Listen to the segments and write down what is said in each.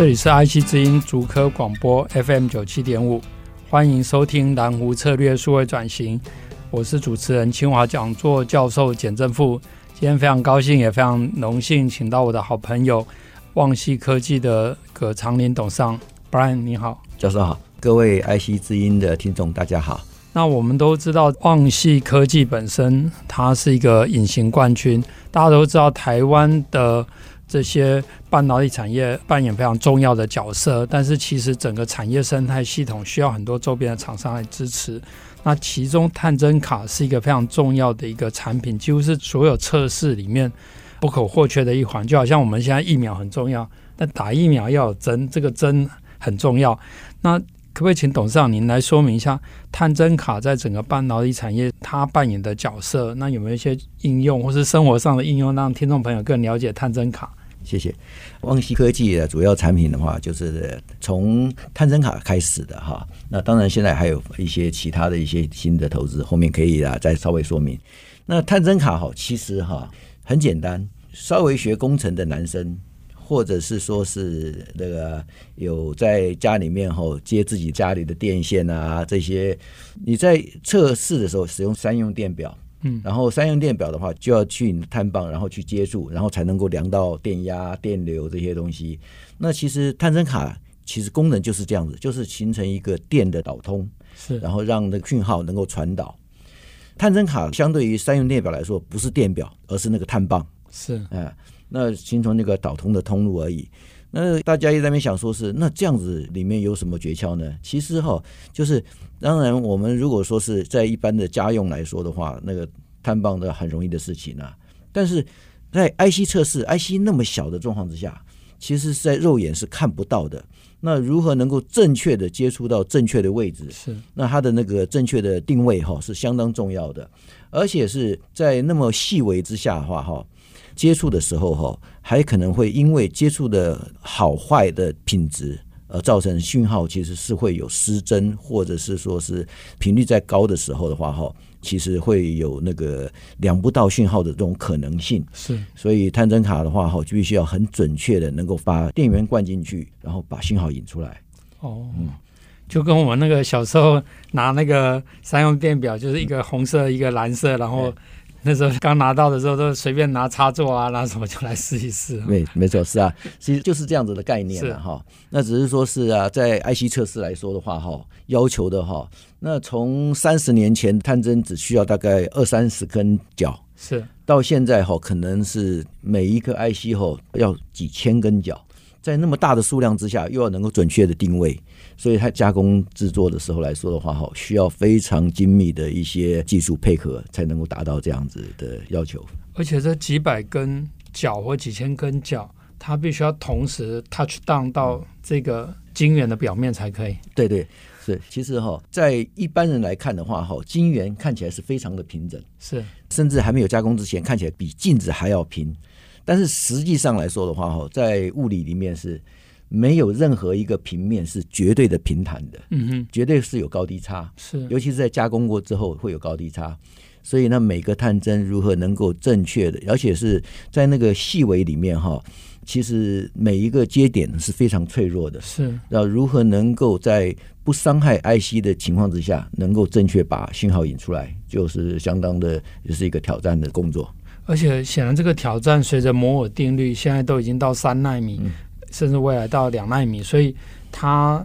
这里是 IC 之音竹科广播 FM 九七点五，欢迎收听蓝湖策略数位转型，我是主持人清华讲座教授简正富。今天非常高兴，也非常荣幸，请到我的好朋友旺系科技的葛长林董事长 Brian，你好，教授好，各位 IC 之音的听众大家好。那我们都知道旺系科技本身它是一个隐形冠军，大家都知道台湾的。这些半导体产业扮演非常重要的角色，但是其实整个产业生态系统需要很多周边的厂商来支持。那其中探针卡是一个非常重要的一个产品，几乎是所有测试里面不可或缺的一环。就好像我们现在疫苗很重要，但打疫苗要有针，这个针很重要。那可不可以请董事长您来说明一下探针卡在整个半导体产业它扮演的角色？那有没有一些应用或是生活上的应用，让听众朋友更了解探针卡？谢谢。旺西科技的主要产品的话，就是从探针卡开始的哈。那当然，现在还有一些其他的一些新的投资，后面可以啊再稍微说明。那探针卡哈，其实哈很简单，稍微学工程的男生，或者是说是那个有在家里面哈接自己家里的电线啊这些，你在测试的时候使用三用电表。嗯，然后三用电表的话，就要去探棒，然后去接触，然后才能够量到电压、电流这些东西。那其实探针卡其实功能就是这样子，就是形成一个电的导通，是，然后让那个讯号能够传导。探针卡相对于三用电表来说，不是电表，而是那个探棒，是，哎、呃，那形成那个导通的通路而已。那大家也在那边想说是，那这样子里面有什么诀窍呢？其实哈，就是当然我们如果说是在一般的家用来说的话，那个探棒的很容易的事情啊。但是在 IC 测试，IC 那么小的状况之下，其实是在肉眼是看不到的。那如何能够正确的接触到正确的位置？是，那它的那个正确的定位哈是相当重要的，而且是在那么细微之下的话哈。接触的时候哈，还可能会因为接触的好坏的品质而造成讯号其实是会有失真，或者是说是频率在高的时候的话哈，其实会有那个量不到讯号的这种可能性。是，所以探针卡的话哈，就必须要很准确的能够把电源灌进去，然后把信号引出来。哦，嗯，就跟我们那个小时候拿那个三用电表，就是一个红色一个蓝色，然后。那时候刚拿到的时候，都随便拿插座啊，拿什么就来试一试。没，没错，是啊，其实就是这样子的概念了哈。那只是说是啊，在 IC 测试来说的话哈，要求的哈，那从三十年前探针只需要大概二三十根脚，是到现在哈，可能是每一个 IC 哈要几千根脚，在那么大的数量之下，又要能够准确的定位。所以它加工制作的时候来说的话，哈，需要非常精密的一些技术配合，才能够达到这样子的要求。而且这几百根脚或几千根脚，它必须要同时 touch down 到这个晶圆的表面才可以。对对，是。其实哈，在一般人来看的话，哈，晶圆看起来是非常的平整，是，甚至还没有加工之前，看起来比镜子还要平。但是实际上来说的话，哈，在物理里面是。没有任何一个平面是绝对的平坦的，嗯哼，绝对是有高低差，是，尤其是在加工过之后会有高低差，所以呢，每个探针如何能够正确的，而且是在那个细微里面哈，其实每一个接点是非常脆弱的，是，要如何能够在不伤害 IC 的情况之下，能够正确把信号引出来，就是相当的，也是一个挑战的工作。而且显然这个挑战随着摩尔定律，现在都已经到三纳米。嗯甚至未来到两纳米，所以它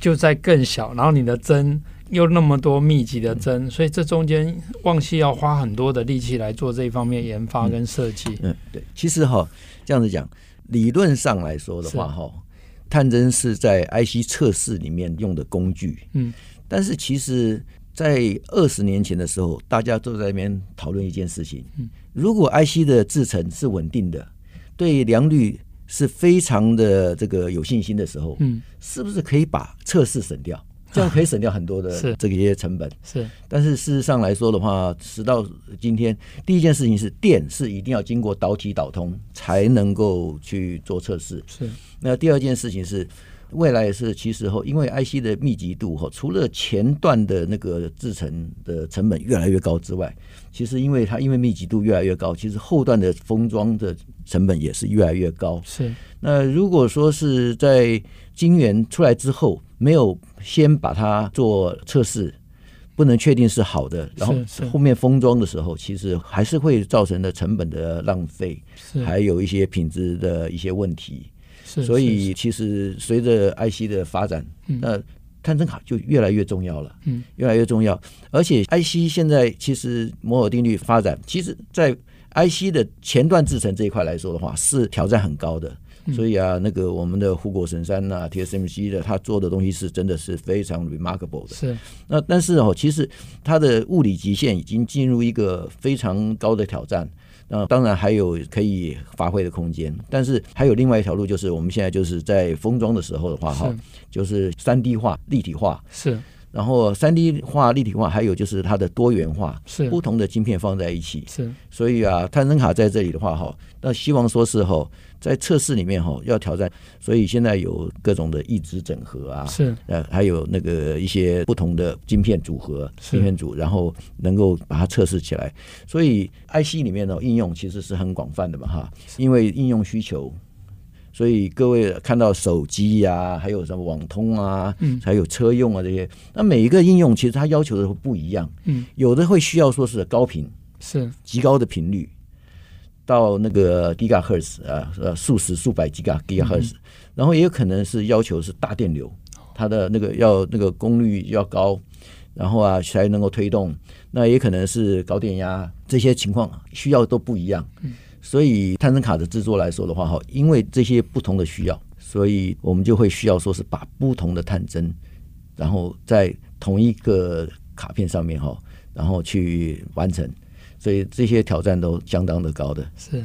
就在更小，然后你的针又那么多密集的针，所以这中间旺系要花很多的力气来做这一方面研发跟设计。嗯，对，其实哈这样子讲，理论上来说的话哈，探针是在 IC 测试里面用的工具。嗯，但是其实在二十年前的时候，大家都在那边讨论一件事情：如果 IC 的制程是稳定的，对良率是非常的这个有信心的时候，嗯，是不是可以把测试省掉？这样可以省掉很多的这个一些成本。是，但是事实上来说的话，直到今天，第一件事情是电是一定要经过导体导通才能够去做测试。是，那第二件事情是。未来也是，其实后因为 IC 的密集度哈，除了前段的那个制成的成本越来越高之外，其实因为它因为密集度越来越高，其实后段的封装的成本也是越来越高。是。那如果说是在晶圆出来之后，没有先把它做测试，不能确定是好的，然后后面封装的时候，其实还是会造成的成本的浪费，还有一些品质的一些问题。所以，其实随着 IC 的发展，那探针卡就越来越重要了，嗯，越来越重要。而且，IC 现在其实摩尔定律发展，其实，在 IC 的前段制程这一块来说的话，是挑战很高的。所以啊，那个我们的护国神山呐，TSMC 的，他做的东西是真的是非常 remarkable 的。是。那但是哦，其实它的物理极限已经进入一个非常高的挑战。那当然还有可以发挥的空间，但是还有另外一条路，就是我们现在就是在封装的时候的话，哈，就是三 D 化、立体化。是，然后三 D 化、立体化，还有就是它的多元化，是。不同的晶片放在一起。是，所以啊，探针卡在这里的话，哈，那希望说是哈。在测试里面哈，要挑战，所以现在有各种的异质整合啊，是呃，还有那个一些不同的晶片组合，晶片组，然后能够把它测试起来。所以 IC 里面的应用其实是很广泛的嘛哈，因为应用需求，所以各位看到手机呀、啊，还有什么网通啊，嗯，还有车用啊这些，那每一个应用其实它要求的会不一样，嗯，有的会需要说是高频，是极高的频率。到那个 gigahertz 啊，呃，数十数百 giga gigahertz，然后也有可能是要求是大电流，它的那个要那个功率要高，然后啊才能够推动。那也可能是高电压，这些情况需要都不一样。所以探针卡的制作来说的话，哈，因为这些不同的需要，所以我们就会需要说是把不同的探针，然后在同一个卡片上面哈，然后去完成。所以这些挑战都相当的高的，是，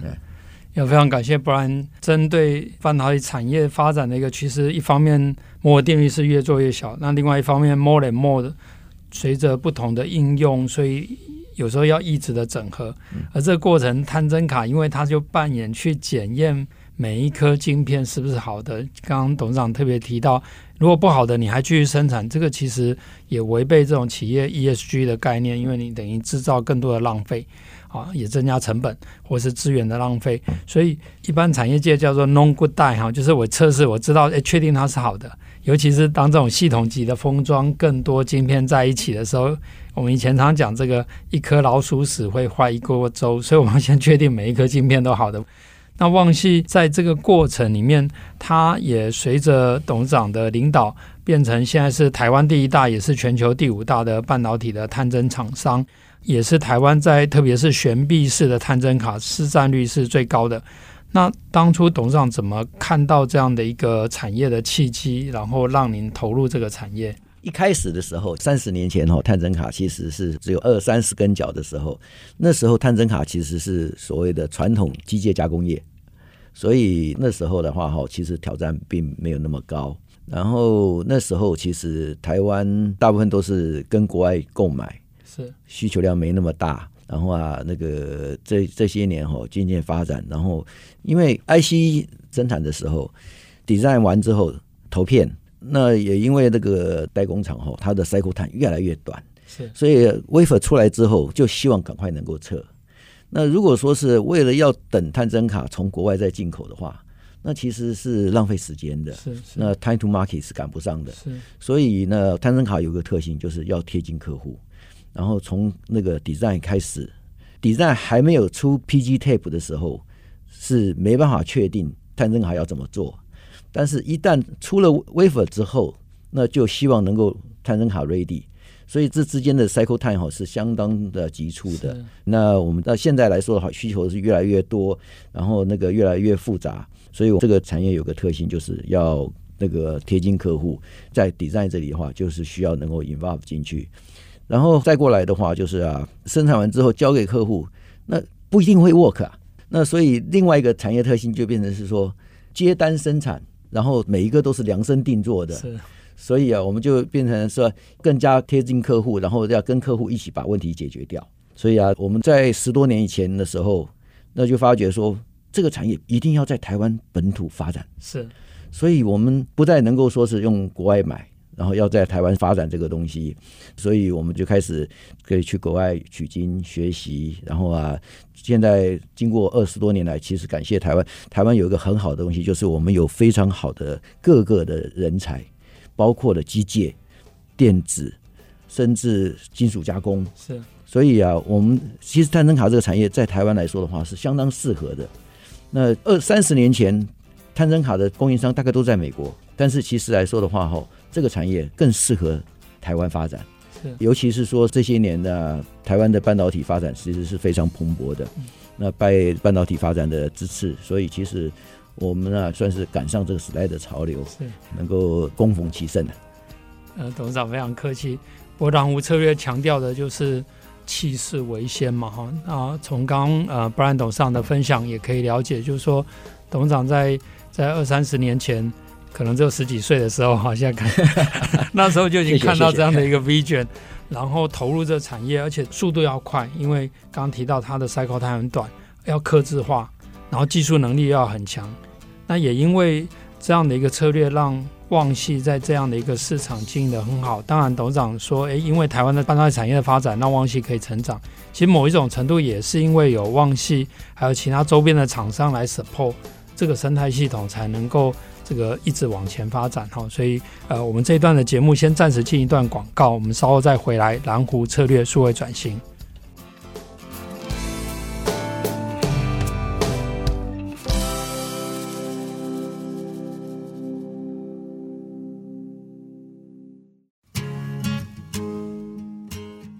也非常感谢 Brian 针对半导体产业发展的一个趋势，一方面摩尔定律是越做越小，那另外一方面 more and more 的随着不同的应用，所以有时候要一直的整合，而这个过程探针卡，因为它就扮演去检验每一颗晶片是不是好的。刚刚董事长特别提到。如果不好的，你还继续生产，这个其实也违背这种企业 ESG 的概念，因为你等于制造更多的浪费，啊，也增加成本或是资源的浪费。所以一般产业界叫做 “non Good Die 哈，就是我测试我知道，诶，确定它是好的。尤其是当这种系统级的封装更多晶片在一起的时候，我们以前常讲这个一颗老鼠屎会坏一锅粥，所以我们先确定每一颗晶片都好的。那旺系在这个过程里面，它也随着董事长的领导，变成现在是台湾第一大，也是全球第五大的半导体的探针厂商，也是台湾在特别是悬臂式的探针卡市占率是最高的。那当初董事长怎么看到这样的一个产业的契机，然后让您投入这个产业？一开始的时候，三十年前哈，探针卡其实是只有二三十根脚的时候，那时候探针卡其实是所谓的传统机械加工业，所以那时候的话哈，其实挑战并没有那么高。然后那时候其实台湾大部分都是跟国外购买，是需求量没那么大。然后啊，那个这这些年哈，渐渐发展。然后因为 IC 生产的时候，design 完之后投片。那也因为那个代工厂哈，它的 cycle time 越来越短，是，所以 wafer 出来之后就希望赶快能够测。那如果说是为了要等探针卡从国外再进口的话，那其实是浪费时间的，是，是，那 time to market 是赶不上的，是。所以呢，探针卡有个特性就是要贴近客户，然后从那个 design 开始，design 还没有出 PG tape 的时候，是没办法确定探针卡要怎么做。但是，一旦出了 wafer 之后，那就希望能够探针卡 ready，所以这之间的 cycle time 哈是相当的急促的。那我们到现在来说的话，需求是越来越多，然后那个越来越复杂，所以这个产业有个特性，就是要那个贴近客户，在 design 这里的话，就是需要能够 involve 进去。然后再过来的话，就是啊，生产完之后交给客户，那不一定会 work 啊。那所以另外一个产业特性就变成是说接单生产，然后每一个都是量身定做的。是。所以啊，我们就变成说更加贴近客户，然后要跟客户一起把问题解决掉。所以啊，我们在十多年以前的时候，那就发觉说这个产业一定要在台湾本土发展。是。所以我们不再能够说是用国外买。然后要在台湾发展这个东西，所以我们就开始可以去国外取经学习。然后啊，现在经过二十多年来，其实感谢台湾，台湾有一个很好的东西，就是我们有非常好的各个的人才，包括了机械、电子，甚至金属加工。是，所以啊，我们其实探针卡这个产业在台湾来说的话，是相当适合的。那二三十年前，探针卡的供应商大概都在美国，但是其实来说的话，哈。这个产业更适合台湾发展，是尤其是说这些年的台湾的半导体发展其实是非常蓬勃的。嗯、那拜半导体发展的支持，所以其实我们呢算是赶上这个时代的潮流，是能够恭逢其盛的。呃，董事长非常客气。博朗湖策略强调的就是气势为先嘛，哈。啊，从刚呃 Brian 董事长的分享也可以了解，就是说董事长在在二三十年前。可能只有十几岁的时候，好像看 那时候就已经看到这样的一个 vision，然后投入这个产业，而且速度要快，因为刚刚提到它的 cycle time 很短，要克制化，然后技术能力要很强。那也因为这样的一个策略，让旺系在这样的一个市场经营得很好。当然，董事长说，诶，因为台湾的半导体产业的发展，让旺系可以成长。其实某一种程度也是因为有旺系，还有其他周边的厂商来 support 这个生态系统，才能够。这个一直往前发展哈，所以呃，我们这一段的节目先暂时进一段广告，我们稍后再回来。蓝湖策略数位转型。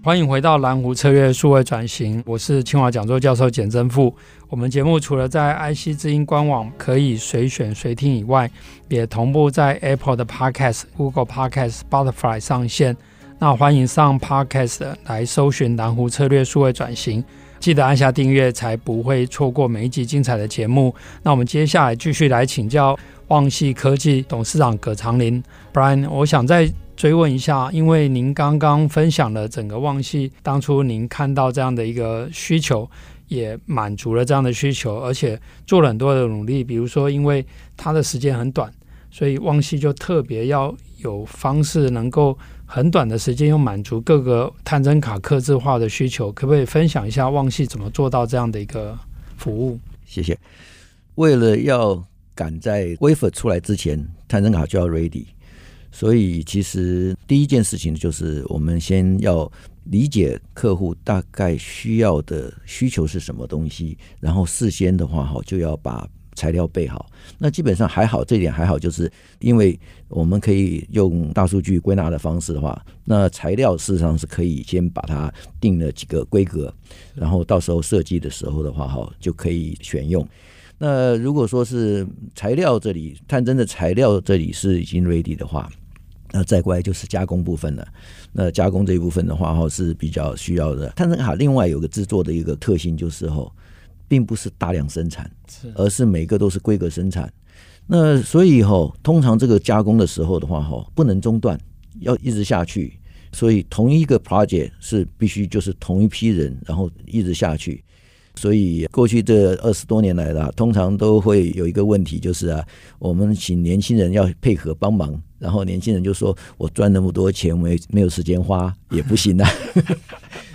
欢迎回到蓝湖策略数位转型，我是清华讲座教授简真富。我们节目除了在 IC 之音官网可以随选随听以外，也同步在 Apple 的 Podcast、Google Podcast、Spotify 上线。那欢迎上 Podcast 来搜寻蓝湖策略数位转型，记得按下订阅，才不会错过每一集精彩的节目。那我们接下来继续来请教旺系科技董事长葛长林 Brian，我想在。追问一下，因为您刚刚分享了整个旺系当初您看到这样的一个需求，也满足了这样的需求，而且做了很多的努力。比如说，因为它的时间很短，所以旺系就特别要有方式能够很短的时间又满足各个探针卡客制化的需求。可不可以分享一下旺系怎么做到这样的一个服务？谢谢。为了要赶在 wafer 出来之前，探针卡就要 ready。所以，其实第一件事情就是，我们先要理解客户大概需要的需求是什么东西，然后事先的话，哈，就要把材料备好。那基本上还好，这点还好，就是因为我们可以用大数据归纳的方式的话，那材料事实上是可以先把它定了几个规格，然后到时候设计的时候的话，哈，就可以选用。那如果说是材料这里，探针的材料这里是已经 ready 的话，那再过来就是加工部分了。那加工这一部分的话，哈是比较需要的。探针卡另外有个制作的一个特性，就是哈，并不是大量生产，而是每个都是规格生产。那所以哈，通常这个加工的时候的话，哈不能中断，要一直下去。所以同一个 project 是必须就是同一批人，然后一直下去。所以过去这二十多年来啦，通常都会有一个问题，就是啊，我们请年轻人要配合帮忙，然后年轻人就说：“我赚那么多钱，我没没有时间花，也不行啊。”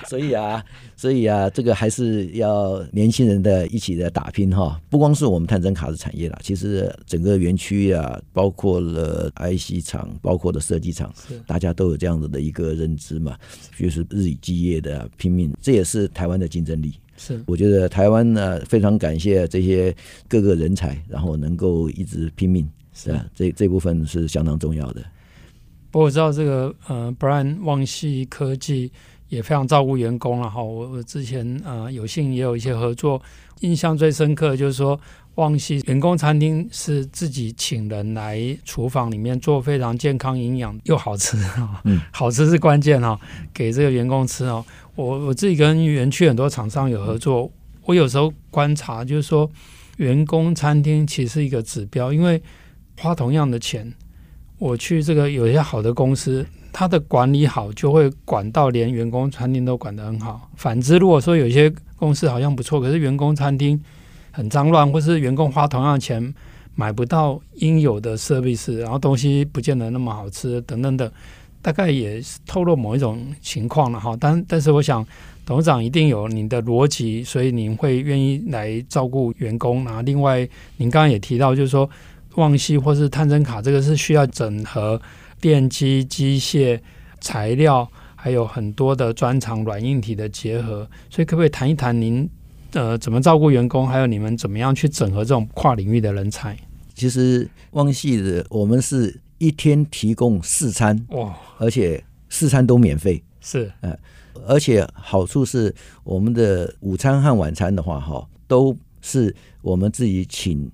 所以啊，所以啊，这个还是要年轻人的一起的打拼哈。不光是我们探针卡的产业啦，其实整个园区啊，包括了 IC 厂，包括了设计厂，大家都有这样子的一个认知嘛，就是日以继夜的拼命，这也是台湾的竞争力。是，我觉得台湾呢，非常感谢这些各个人才，然后能够一直拼命，是啊，这这部分是相当重要的。不过我知道这个呃，Brian 旺系科技也非常照顾员工了哈。我我之前呃有幸也有一些合作，印象最深刻就是说，旺系员工餐厅是自己请人来厨房里面做非常健康、营养又好吃啊，嗯，好吃是关键哈，给这个员工吃哦。我我自己跟园区很多厂商有合作，我有时候观察就是说，员工餐厅其实是一个指标，因为花同样的钱，我去这个有些好的公司，它的管理好，就会管到连员工餐厅都管得很好。反之，如果说有些公司好像不错，可是员工餐厅很脏乱，或是员工花同样的钱买不到应有的设备是，然后东西不见得那么好吃，等等等。大概也是透露某一种情况了哈，但但是我想董事长一定有您的逻辑，所以您会愿意来照顾员工。然后另外，您刚刚也提到，就是说旺系或是探针卡这个是需要整合电机、机械、材料，还有很多的专长软硬体的结合。所以可不可以谈一谈您呃怎么照顾员工，还有你们怎么样去整合这种跨领域的人才？其实旺系的我们是。一天提供四餐哇，而且四餐都免费，是嗯，而且好处是我们的午餐和晚餐的话哈，都是我们自己请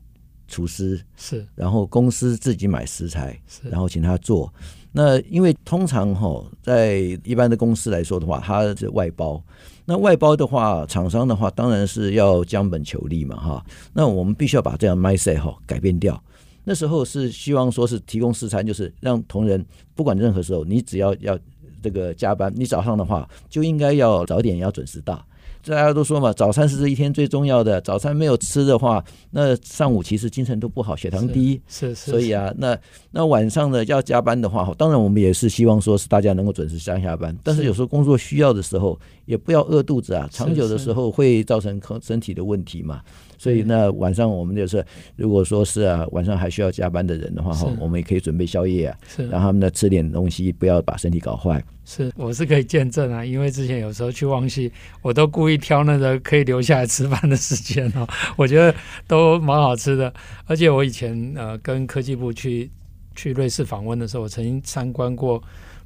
厨师是，然后公司自己买食材是，然后请他做。那因为通常哈，在一般的公司来说的话，他是外包。那外包的话，厂商的话当然是要将本求利嘛哈。那我们必须要把这样 mindset 哈改变掉。那时候是希望说是提供试餐，就是让同仁不管任何时候，你只要要这个加班，你早上的话就应该要早点要准时到。大家都说嘛，早餐是这一天最重要的。早餐没有吃的话，那上午其实精神都不好，血糖低。是是，是。所以啊，那那晚上呢要加班的话，当然我们也是希望说是大家能够准时上下班。但是有时候工作需要的时候，也不要饿肚子啊，长久的时候会造成身体的问题嘛。所以那晚上我们就是，如果说是啊，晚上还需要加班的人的话，哈，我们也可以准备宵夜啊，是让他们呢吃点东西，不要把身体搞坏。是，我是可以见证啊，因为之前有时候去旺西，我都故意挑那个可以留下来吃饭的时间哦，我觉得都蛮好吃的。而且我以前呃跟科技部去去瑞士访问的时候，我曾经参观过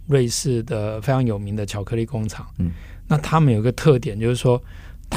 瑞士的非常有名的巧克力工厂。嗯，那他们有个特点就是说。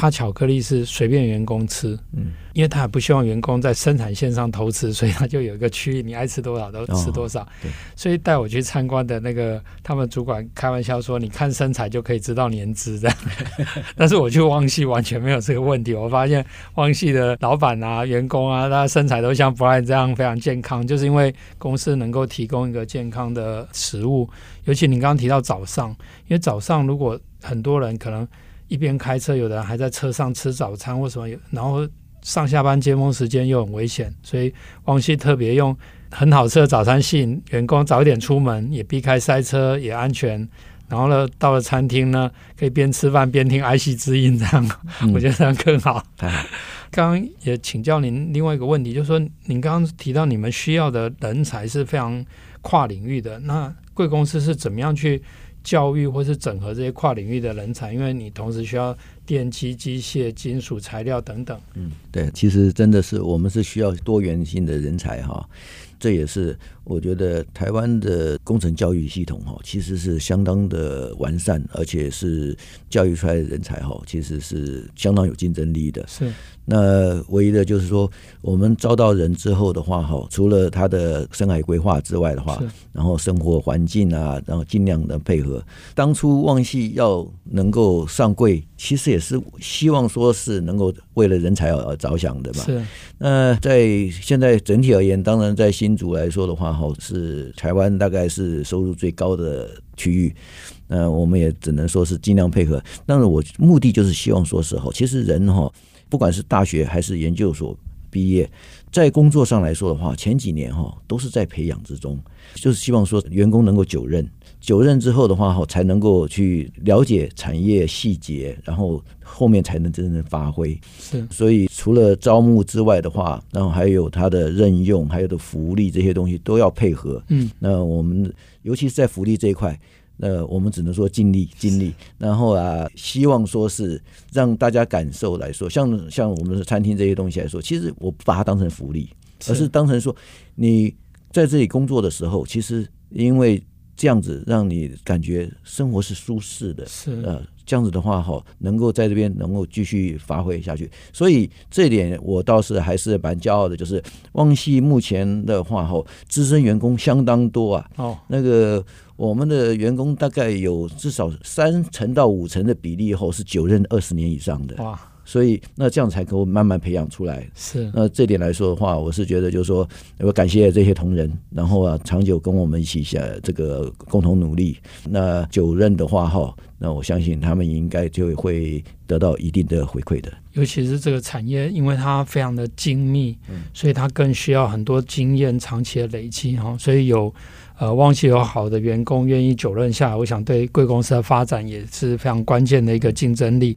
他巧克力是随便员工吃，嗯，因为他也不希望员工在生产线上偷吃，所以他就有一个区域，你爱吃多少都吃多少。哦、所以带我去参观的那个他们主管开玩笑说：“你看身材就可以知道年资。”这样。但是我去旺系完全没有这个问题，我发现旺系的老板啊、员工啊，他身材都像 Brian 这样非常健康，就是因为公司能够提供一个健康的食物。尤其你刚刚提到早上，因为早上如果很多人可能。一边开车，有的人还在车上吃早餐或什么，然后上下班接风时间又很危险，所以汪希特别用很好吃的早餐吸引员工早一点出门，也避开塞车，也安全。然后呢，到了餐厅呢，可以边吃饭边听 IC 之音，这样、嗯、我觉得这样更好。刚刚也请教您另外一个问题，就是说您刚刚提到你们需要的人才是非常跨领域的，那贵公司是怎么样去？教育或是整合这些跨领域的人才，因为你同时需要电机、机械、金属材料等等。嗯，对，其实真的是我们是需要多元性的人才哈。这也是我觉得台湾的工程教育系统哈，其实是相当的完善，而且是教育出来的人才哈，其实是相当有竞争力的。是。那唯一的就是说，我们招到人之后的话哈，除了他的生海规划之外的话，然后生活环境啊，然后尽量的配合。当初旺系要能够上柜，其实也是希望说是能够为了人才而着想的嘛。是。那在现在整体而言，当然在新竹来说的话，哈，是台湾大概是收入最高的区域。那我们也只能说是尽量配合。但是我目的就是希望说是哈，其实人哈。不管是大学还是研究所毕业，在工作上来说的话，前几年哈都是在培养之中，就是希望说员工能够久任，久任之后的话哈，才能够去了解产业细节，然后后面才能真正发挥。是，所以除了招募之外的话，然后还有他的任用，还有的福利这些东西都要配合。嗯，那我们尤其是在福利这一块。那我们只能说尽力尽力，然后啊，希望说是让大家感受来说，像像我们的餐厅这些东西来说，其实我不把它当成福利，而是当成说你在这里工作的时候，其实因为这样子让你感觉生活是舒适的，是呃，这样子的话哈，能够在这边能够继续发挥下去。所以这一点我倒是还是蛮骄傲的，就是旺系目前的话哈，资深员工相当多啊。哦，那个我们的员工大概有至少三成到五成的比例后是九任二十年以上的。哇。所以那这样才可以慢慢培养出来。是，那这点来说的话，我是觉得就是说，我感谢这些同仁，然后啊，长久跟我们一起下这个共同努力。那久任的话哈，那我相信他们应该就会得到一定的回馈的。尤其是这个产业，因为它非常的精密，所以它更需要很多经验长期的累积哈。所以有呃旺系有好的员工愿意久任下来，我想对贵公司的发展也是非常关键的一个竞争力。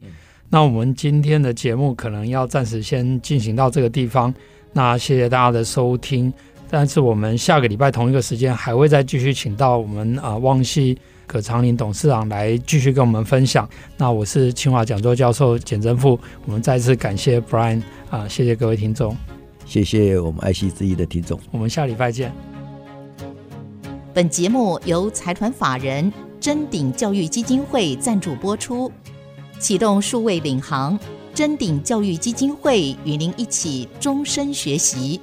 那我们今天的节目可能要暂时先进行到这个地方。那谢谢大家的收听。但是我们下个礼拜同一个时间还会再继续请到我们啊旺系葛长林董事长来继续跟我们分享。那我是清华讲座教授简正富。我们再次感谢 Brian 啊，谢谢各位听众，谢谢我们爱惜之音的听众。我们下礼拜见。本节目由财团法人臻鼎教育基金会赞助播出。启动数位领航，臻鼎教育基金会与您一起终身学习。